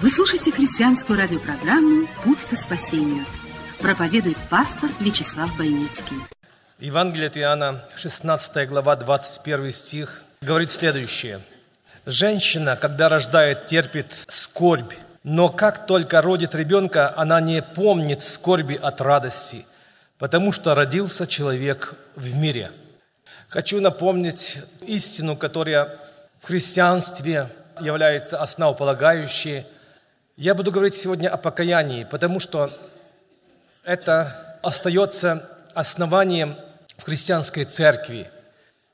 Вы слушаете христианскую радиопрограмму «Путь к спасению». Проповедует пастор Вячеслав Бойницкий. Евангелие от Иоанна, 16 глава, 21 стих, говорит следующее. «Женщина, когда рождает, терпит скорбь, но как только родит ребенка, она не помнит скорби от радости, потому что родился человек в мире». Хочу напомнить истину, которая в христианстве является основополагающей. Я буду говорить сегодня о покаянии, потому что это остается основанием в христианской церкви.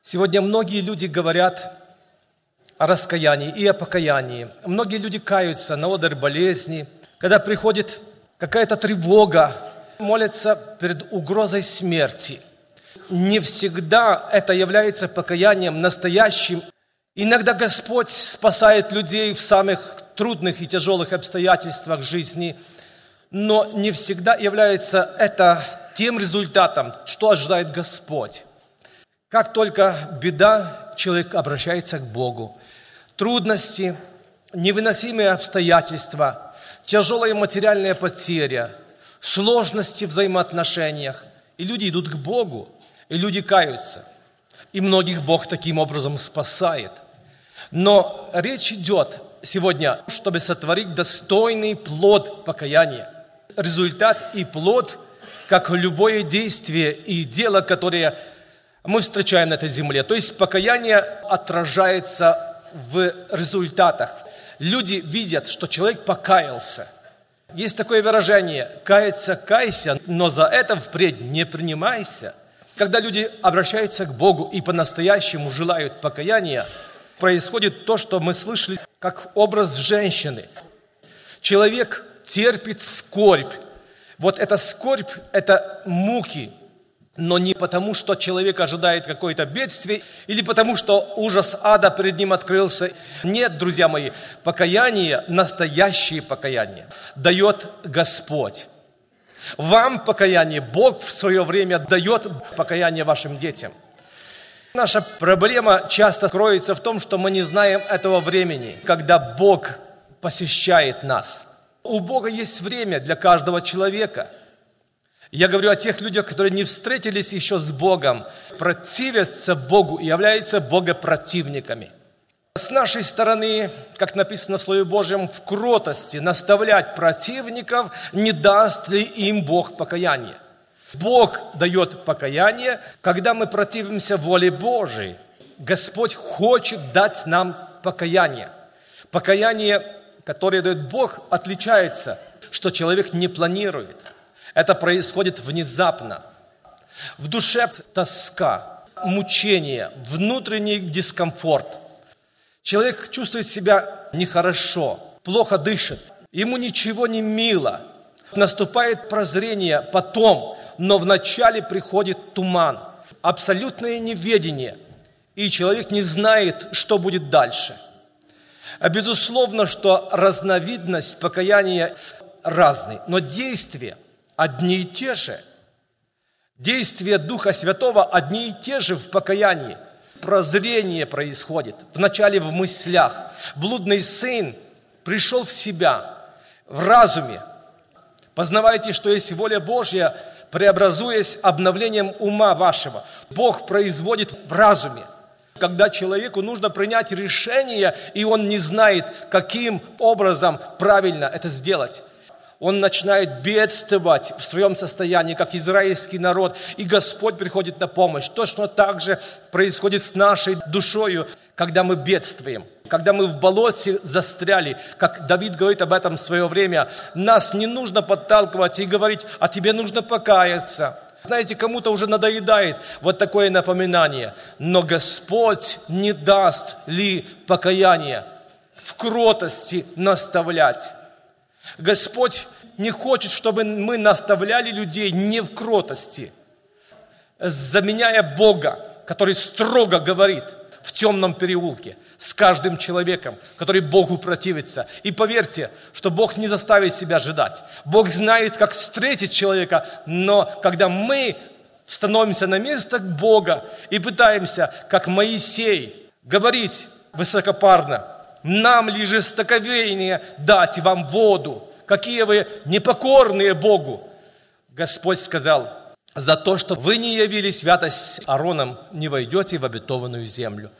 Сегодня многие люди говорят о раскаянии и о покаянии. Многие люди каются на одер болезни, когда приходит какая-то тревога, молятся перед угрозой смерти. Не всегда это является покаянием настоящим. Иногда Господь спасает людей в самых трудных и тяжелых обстоятельствах жизни, но не всегда является это тем результатом, что ожидает Господь. Как только беда, человек обращается к Богу. Трудности, невыносимые обстоятельства, тяжелая материальная потеря, сложности в взаимоотношениях. И люди идут к Богу, и люди каются. И многих Бог таким образом спасает. Но речь идет сегодня, чтобы сотворить достойный плод покаяния. Результат и плод, как любое действие и дело, которое мы встречаем на этой земле. То есть покаяние отражается в результатах. Люди видят, что человек покаялся. Есть такое выражение «каяться, кайся, но за это впредь не принимайся». Когда люди обращаются к Богу и по-настоящему желают покаяния, происходит то, что мы слышали, как образ женщины. Человек терпит скорбь. Вот эта скорбь – это муки, но не потому, что человек ожидает какое-то бедствие, или потому, что ужас ада перед ним открылся. Нет, друзья мои, покаяние, настоящее покаяние дает Господь. Вам покаяние, Бог в свое время дает покаяние вашим детям. Наша проблема часто кроется в том, что мы не знаем этого времени, когда Бог посещает нас. У Бога есть время для каждого человека. Я говорю о тех людях, которые не встретились еще с Богом, противятся Богу и являются богопротивниками. С нашей стороны, как написано в Слове Божьем, в кротости наставлять противников, не даст ли им Бог покаяние. Бог дает покаяние, когда мы противимся воле Божией. Господь хочет дать нам покаяние. Покаяние, которое дает Бог, отличается, что человек не планирует. Это происходит внезапно. В душе тоска, мучение, внутренний дискомфорт. Человек чувствует себя нехорошо, плохо дышит, ему ничего не мило. Наступает прозрение потом, но вначале приходит туман, абсолютное неведение, и человек не знает, что будет дальше. А безусловно, что разновидность покаяния разный, но действия одни и те же. Действия Духа Святого одни и те же в покаянии. Прозрение происходит вначале в мыслях. Блудный сын пришел в себя, в разуме. Познавайте, что есть воля Божья, преобразуясь обновлением ума вашего. Бог производит в разуме. Когда человеку нужно принять решение, и он не знает, каким образом правильно это сделать. Он начинает бедствовать в своем состоянии, как израильский народ, и Господь приходит на помощь. Точно так же происходит с нашей душою, когда мы бедствуем когда мы в болоте застряли, как Давид говорит об этом в свое время, нас не нужно подталкивать и говорить, а тебе нужно покаяться. Знаете, кому-то уже надоедает вот такое напоминание. Но Господь не даст ли покаяние в кротости наставлять. Господь не хочет, чтобы мы наставляли людей не в кротости, заменяя Бога, который строго говорит в темном переулке с каждым человеком, который Богу противится. И поверьте, что Бог не заставит себя ожидать. Бог знает, как встретить человека, но когда мы становимся на место Бога и пытаемся, как Моисей, говорить высокопарно, нам ли жестоковение дать вам воду, какие вы непокорные Богу. Господь сказал, за то, что вы не явили святость Аароном, не войдете в обетованную землю.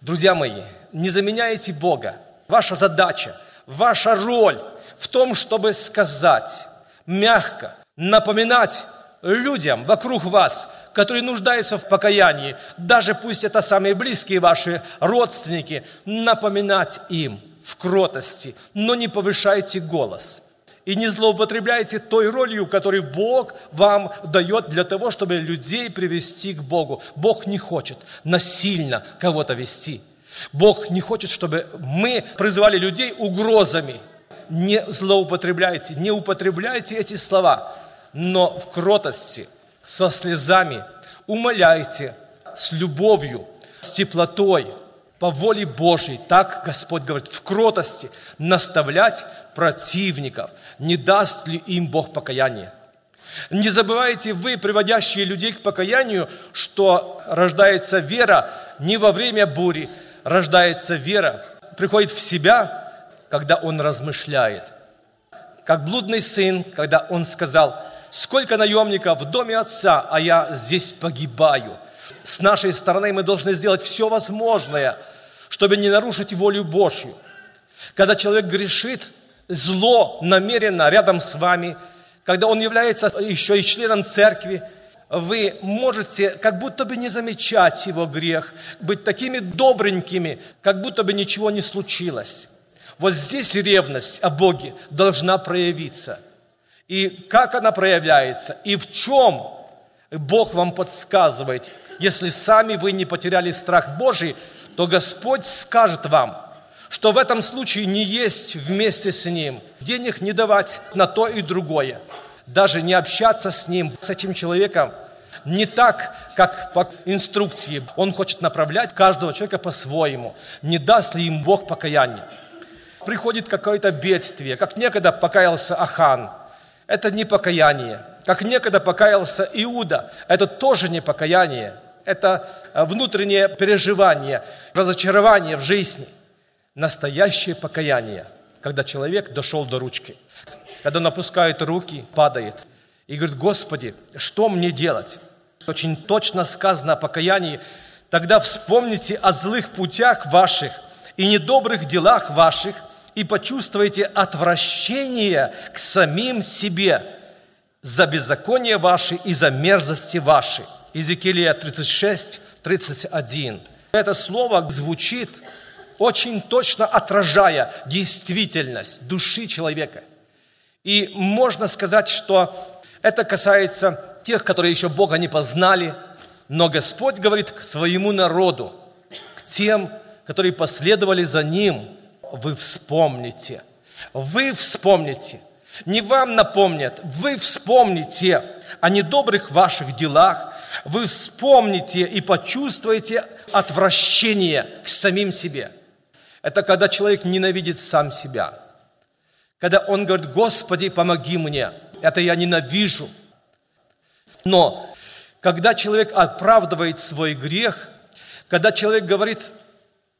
Друзья мои, не заменяйте Бога. Ваша задача, ваша роль в том, чтобы сказать мягко, напоминать людям вокруг вас, которые нуждаются в покаянии, даже пусть это самые близкие ваши родственники, напоминать им в кротости, но не повышайте голос. И не злоупотребляйте той ролью, которую Бог вам дает для того, чтобы людей привести к Богу. Бог не хочет насильно кого-то вести. Бог не хочет, чтобы мы призывали людей угрозами. Не злоупотребляйте, не употребляйте эти слова но в кротости, со слезами, умоляйте, с любовью, с теплотой, по воле Божьей, так Господь говорит, в кротости наставлять противников, не даст ли им Бог покаяние. Не забывайте вы, приводящие людей к покаянию, что рождается вера не во время бури, рождается вера, приходит в себя, когда он размышляет. Как блудный сын, когда он сказал, Сколько наемников в доме отца, а я здесь погибаю. С нашей стороны мы должны сделать все возможное, чтобы не нарушить волю Божью. Когда человек грешит, зло намеренно рядом с вами, когда он является еще и членом церкви, вы можете как будто бы не замечать его грех, быть такими добренькими, как будто бы ничего не случилось. Вот здесь ревность о Боге должна проявиться – и как она проявляется, и в чем Бог вам подсказывает. Если сами вы не потеряли страх Божий, то Господь скажет вам, что в этом случае не есть вместе с Ним, денег не давать на то и другое, даже не общаться с Ним, с этим человеком, не так, как по инструкции. Он хочет направлять каждого человека по-своему. Не даст ли им Бог покаяние? Приходит какое-то бедствие, как некогда покаялся Ахан – это не покаяние. Как некогда покаялся Иуда, это тоже не покаяние. Это э, внутреннее переживание, разочарование в жизни. Настоящее покаяние, когда человек дошел до ручки. Когда он опускает руки, падает. И говорит, Господи, что мне делать? Очень точно сказано о покаянии. Тогда вспомните о злых путях ваших и недобрых делах ваших – и почувствуете отвращение к самим себе за беззаконие ваши и за мерзости ваши. Иезекииля 36, 31. Это слово звучит очень точно отражая действительность души человека. И можно сказать, что это касается тех, которые еще Бога не познали, но Господь говорит к своему народу, к тем, которые последовали за Ним – вы вспомните. Вы вспомните. Не вам напомнят, вы вспомните о недобрых ваших делах, вы вспомните и почувствуете отвращение к самим себе. Это когда человек ненавидит сам себя. Когда он говорит, Господи, помоги мне, это я ненавижу. Но когда человек оправдывает свой грех, когда человек говорит,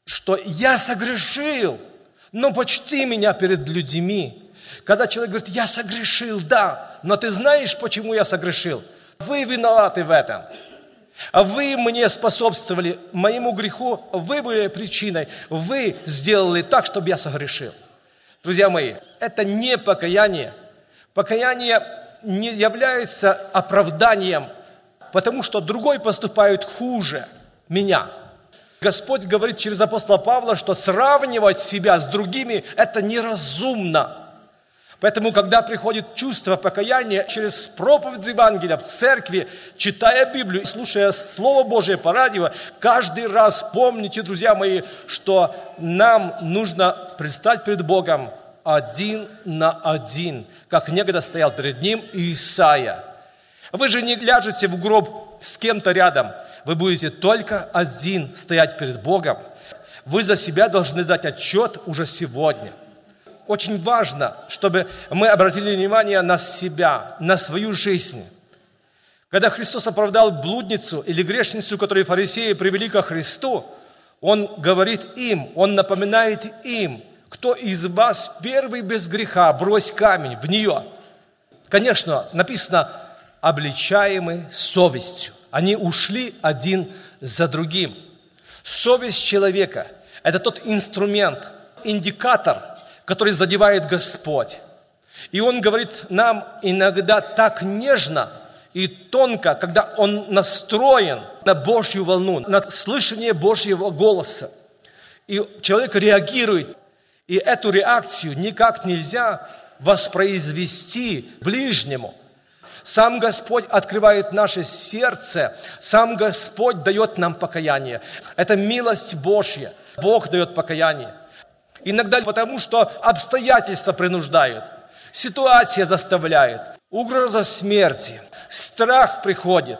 что я согрешил – но почти меня перед людьми. Когда человек говорит, я согрешил, да, но ты знаешь, почему я согрешил? Вы виноваты в этом. Вы мне способствовали моему греху, вы были причиной, вы сделали так, чтобы я согрешил. Друзья мои, это не покаяние. Покаяние не является оправданием, потому что другой поступает хуже меня – Господь говорит через апостола Павла, что сравнивать себя с другими – это неразумно. Поэтому, когда приходит чувство покаяния через проповедь Евангелия в церкви, читая Библию и слушая Слово Божие по радио, каждый раз помните, друзья мои, что нам нужно предстать перед Богом один на один, как некогда стоял перед ним Исаия. Вы же не ляжете в гроб с кем-то рядом, вы будете только один стоять перед Богом. Вы за себя должны дать отчет уже сегодня. Очень важно, чтобы мы обратили внимание на себя, на свою жизнь. Когда Христос оправдал блудницу или грешницу, которую фарисеи привели ко Христу, Он говорит им, Он напоминает им, кто из вас первый без греха, брось камень в нее. Конечно, написано, обличаемый совестью. Они ушли один за другим. Совесть человека – это тот инструмент, индикатор, который задевает Господь. И Он говорит нам иногда так нежно и тонко, когда Он настроен на Божью волну, на слышание Божьего голоса. И человек реагирует. И эту реакцию никак нельзя воспроизвести ближнему – сам Господь открывает наше сердце, сам Господь дает нам покаяние. Это милость Божья. Бог дает покаяние. Иногда потому, что обстоятельства принуждают, ситуация заставляет, угроза смерти, страх приходит.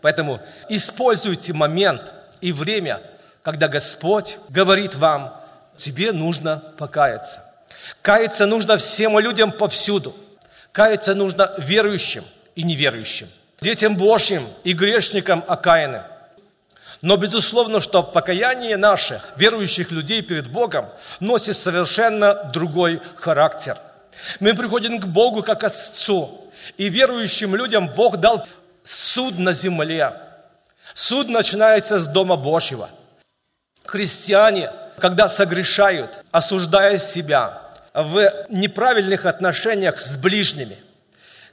Поэтому используйте момент и время, когда Господь говорит вам, тебе нужно покаяться. Каяться нужно всем людям повсюду – Каяться нужно верующим и неверующим, детям Божьим и грешникам окаяны. Но безусловно, что покаяние наших, верующих людей перед Богом, носит совершенно другой характер. Мы приходим к Богу как Отцу, и верующим людям Бог дал суд на земле. Суд начинается с Дома Божьего. Христиане, когда согрешают, осуждая себя, в неправильных отношениях с ближними.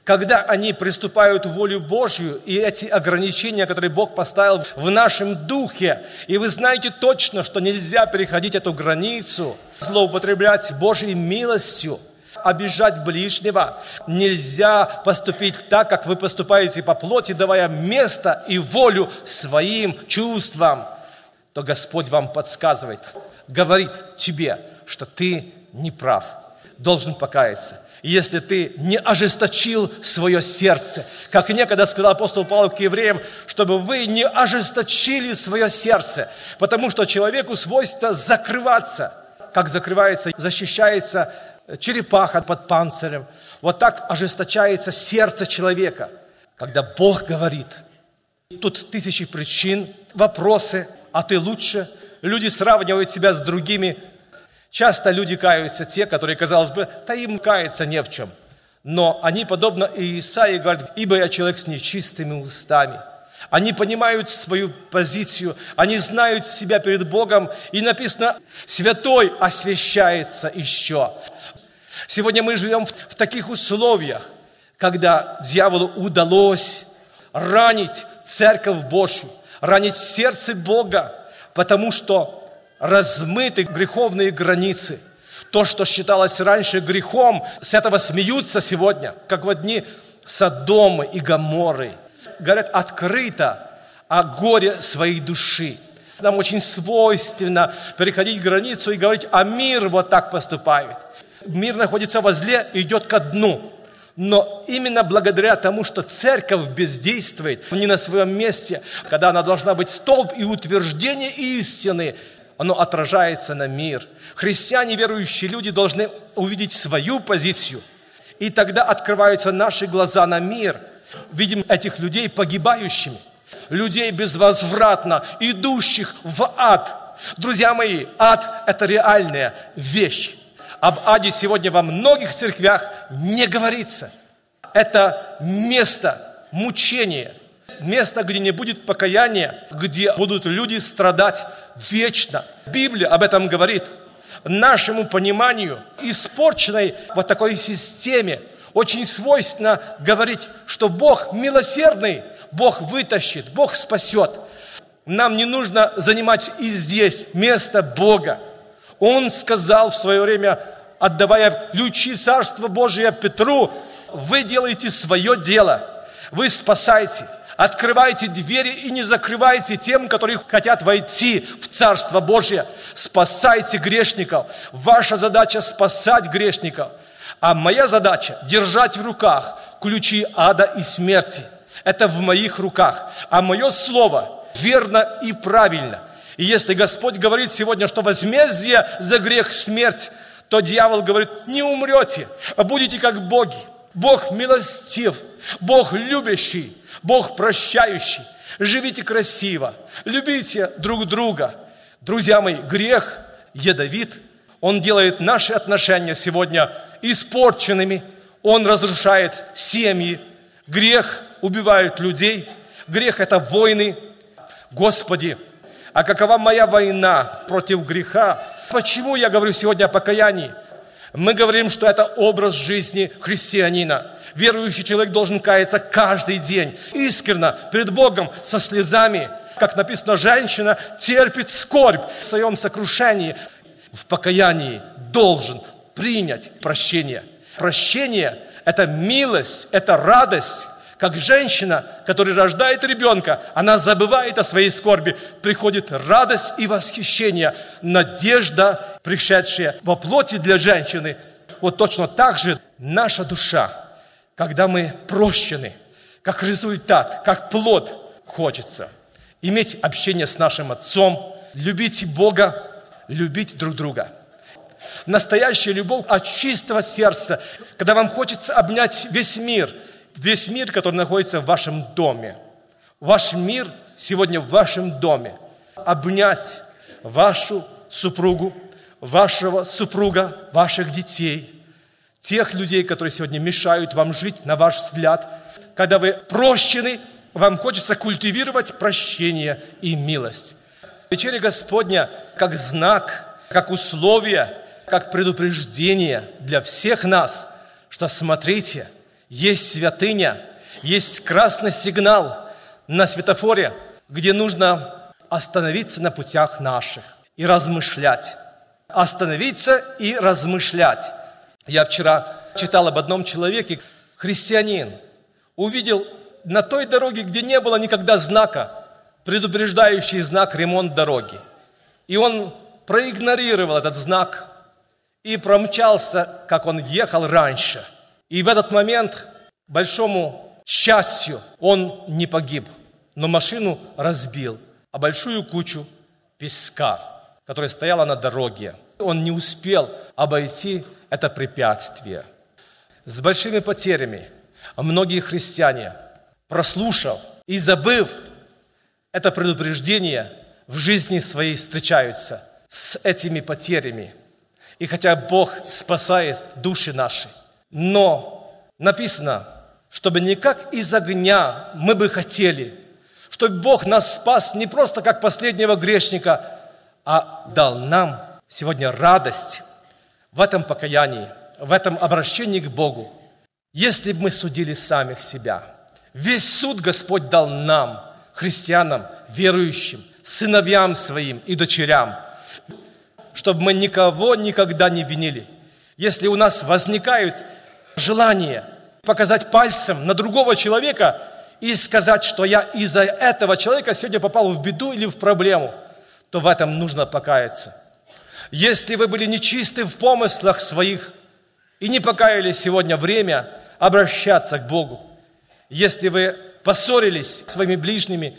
Когда они приступают в волю Божью, и эти ограничения, которые Бог поставил в нашем духе, и вы знаете точно, что нельзя переходить эту границу, злоупотреблять Божьей милостью, обижать ближнего. Нельзя поступить так, как вы поступаете по плоти, давая место и волю своим чувствам. То Господь вам подсказывает, говорит тебе, что ты не прав, должен покаяться. Если ты не ожесточил свое сердце, как некогда сказал апостол Павел к евреям, чтобы вы не ожесточили свое сердце, потому что человеку свойство закрываться, как закрывается, защищается черепаха под панцирем. Вот так ожесточается сердце человека, когда Бог говорит. Тут тысячи причин, вопросы, а ты лучше. Люди сравнивают себя с другими Часто люди каются, те, которые, казалось бы, да им каяться не в чем. Но они, подобно Исаии, говорят, ибо я человек с нечистыми устами. Они понимают свою позицию, они знают себя перед Богом, и написано, святой освящается еще. Сегодня мы живем в, в таких условиях, когда дьяволу удалось ранить церковь Божью, ранить сердце Бога, потому что размыты греховные границы. То, что считалось раньше грехом, с этого смеются сегодня, как в дни Содомы и Гаморы. Говорят открыто о горе своей души. Нам очень свойственно переходить границу и говорить, а мир вот так поступает. Мир находится возле и идет ко дну. Но именно благодаря тому, что церковь бездействует не на своем месте, когда она должна быть столб и утверждение истины, оно отражается на мир. Христиане, верующие люди должны увидеть свою позицию. И тогда открываются наши глаза на мир. Видим этих людей погибающими, людей безвозвратно идущих в ад. Друзья мои, ад – это реальная вещь. Об аде сегодня во многих церквях не говорится. Это место мучения – место, где не будет покаяния, где будут люди страдать вечно. Библия об этом говорит. Нашему пониманию, испорченной вот такой системе, очень свойственно говорить, что Бог милосердный, Бог вытащит, Бог спасет. Нам не нужно занимать и здесь место Бога. Он сказал в свое время, отдавая ключи Царства Божия Петру, вы делаете свое дело, вы спасаете, Открывайте двери и не закрывайте тем, которые хотят войти в Царство Божье. Спасайте грешников. Ваша задача спасать грешников. А моя задача держать в руках ключи ада и смерти. Это в моих руках. А мое слово верно и правильно. И если Господь говорит сегодня, что возмездие за грех смерть, то дьявол говорит, не умрете, а будете как боги. Бог милостив, Бог любящий, Бог прощающий. Живите красиво, любите друг друга. Друзья мои, грех ядовит. Он делает наши отношения сегодня испорченными. Он разрушает семьи. Грех убивает людей. Грех – это войны. Господи, а какова моя война против греха? Почему я говорю сегодня о покаянии? Мы говорим, что это образ жизни христианина. Верующий человек должен каяться каждый день, искренно, перед Богом, со слезами. Как написано, женщина терпит скорбь в своем сокрушении. В покаянии должен принять прощение. Прощение – это милость, это радость, как женщина, которая рождает ребенка, она забывает о своей скорби, приходит радость и восхищение, надежда, пришедшая во плоти для женщины. Вот точно так же наша душа, когда мы прощены, как результат, как плод хочется иметь общение с нашим Отцом, любить Бога, любить друг друга. Настоящая любовь от чистого сердца, когда вам хочется обнять весь мир – весь мир, который находится в вашем доме. Ваш мир сегодня в вашем доме. Обнять вашу супругу, вашего супруга, ваших детей, тех людей, которые сегодня мешают вам жить, на ваш взгляд. Когда вы прощены, вам хочется культивировать прощение и милость. Вечеря Господня как знак, как условие, как предупреждение для всех нас, что смотрите – есть святыня, есть красный сигнал на светофоре, где нужно остановиться на путях наших и размышлять. Остановиться и размышлять. Я вчера читал об одном человеке, христианин, увидел на той дороге, где не было никогда знака, предупреждающий знак ремонт дороги. И он проигнорировал этот знак и промчался, как он ехал раньше – и в этот момент, большому счастью, он не погиб, но машину разбил, а большую кучу песка, которая стояла на дороге. Он не успел обойти это препятствие. С большими потерями многие христиане, прослушав и забыв это предупреждение, в жизни своей встречаются с этими потерями. И хотя Бог спасает души наши, но написано, чтобы не как из огня мы бы хотели, чтобы Бог нас спас не просто как последнего грешника, а дал нам сегодня радость в этом покаянии, в этом обращении к Богу. Если бы мы судили самих себя, весь суд Господь дал нам, христианам, верующим, сыновьям своим и дочерям, чтобы мы никого никогда не винили. Если у нас возникают желание показать пальцем на другого человека и сказать, что я из-за этого человека сегодня попал в беду или в проблему, то в этом нужно покаяться. Если вы были нечисты в помыслах своих и не покаялись сегодня время обращаться к Богу, если вы поссорились с своими ближними,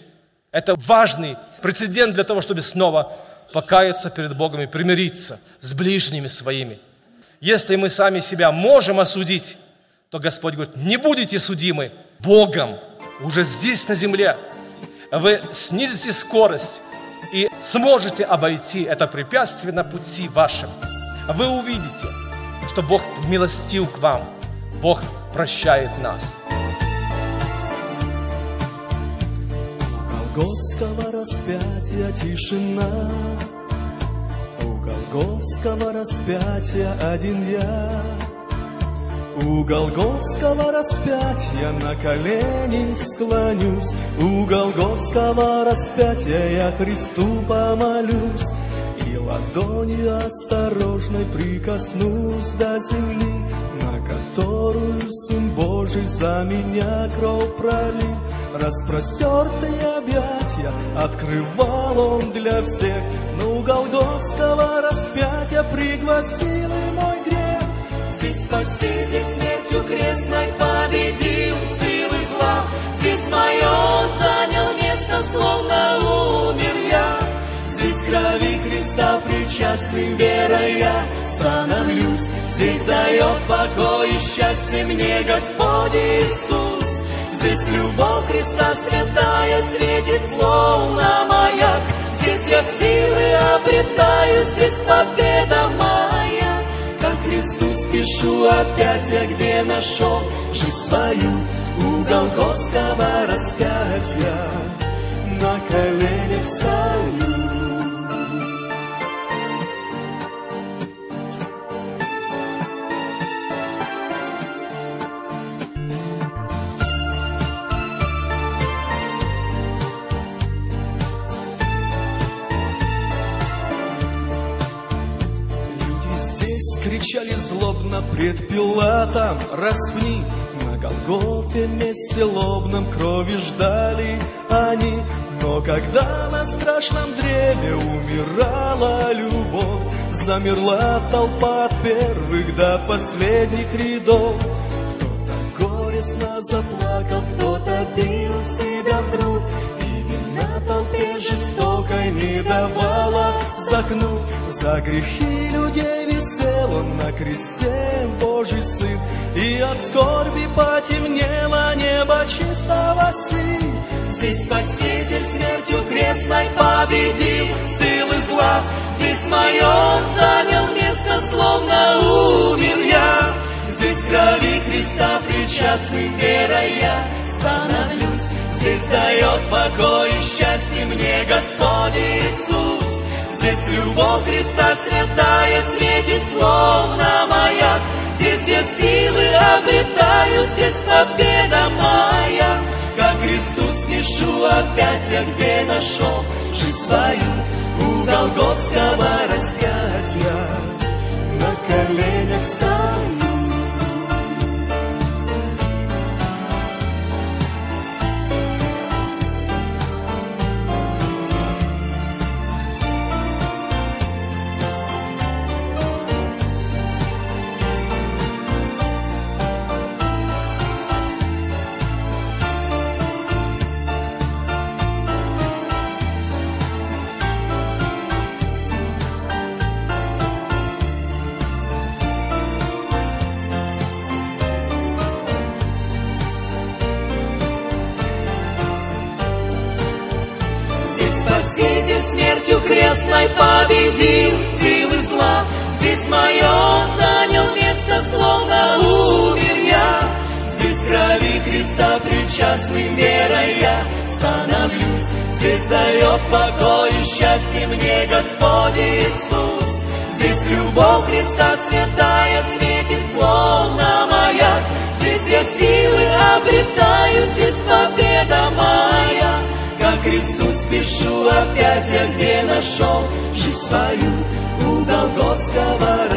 это важный прецедент для того, чтобы снова покаяться перед Богом и примириться с ближними своими – если мы сами себя можем осудить, то Господь говорит, не будете судимы Богом уже здесь на земле. Вы снизите скорость и сможете обойти это препятствие на пути вашем. Вы увидите, что Бог милостив к вам, Бог прощает нас. Голгофского распятия тишина Голговского распятия один я. У Голговского распятия на колени склонюсь, У Голговского распятия я Христу помолюсь, И ладонью осторожной прикоснусь до земли, На которую Сын Божий за меня кровь пролил. распростертые объятия Открывал он для всех, но у Голговского распятия Пригвоздил и мой грех. Здесь Спаситель смертью крестной победил силы зла, Здесь мое он занял место, словно умер я. Здесь крови креста причастным верой я становлюсь, Здесь дает покой и счастье мне Господь Иисус. Здесь любовь Христа святая светит, словно маяк. Здесь я силы обретаю, здесь победа моя. Как Христу спешу опять я, где нашел жизнь свою у Голговского распятия. На коленях встаю. Злобно пред Пилатом, распни на Голгофе месте лобном крови ждали они. Но когда на страшном древе умирала любовь, Замерла толпа от первых до последних рядов. Кто-то горестно заплакал, кто-то бил себя в грудь, И вина толпе жестокой не давала вздохнуть. За грехи людей висел он на кресте, Божий Сын, И от скорби потемнело небо чистого синь. Здесь Спаситель смертью крестной победил силы зла. Здесь мое он занял место, словно умер я. Здесь в крови креста причастным верой я становлюсь. Здесь дает покой и счастье мне Господь Иисус. Здесь любовь Христа святая светит, словно маяк. Здесь я силы обретаю, здесь победа моя. Как Христу спешу опять я, где нашел жизнь свою у Голговского распятия. Причастным верой я становлюсь. Здесь дает покой и счастье мне Господь Иисус. Здесь любовь Христа святая светит, словно маяк. Здесь я силы обретаю, здесь победа моя. Как Христу спешу опять я, где нашел жизнь свою у Голговского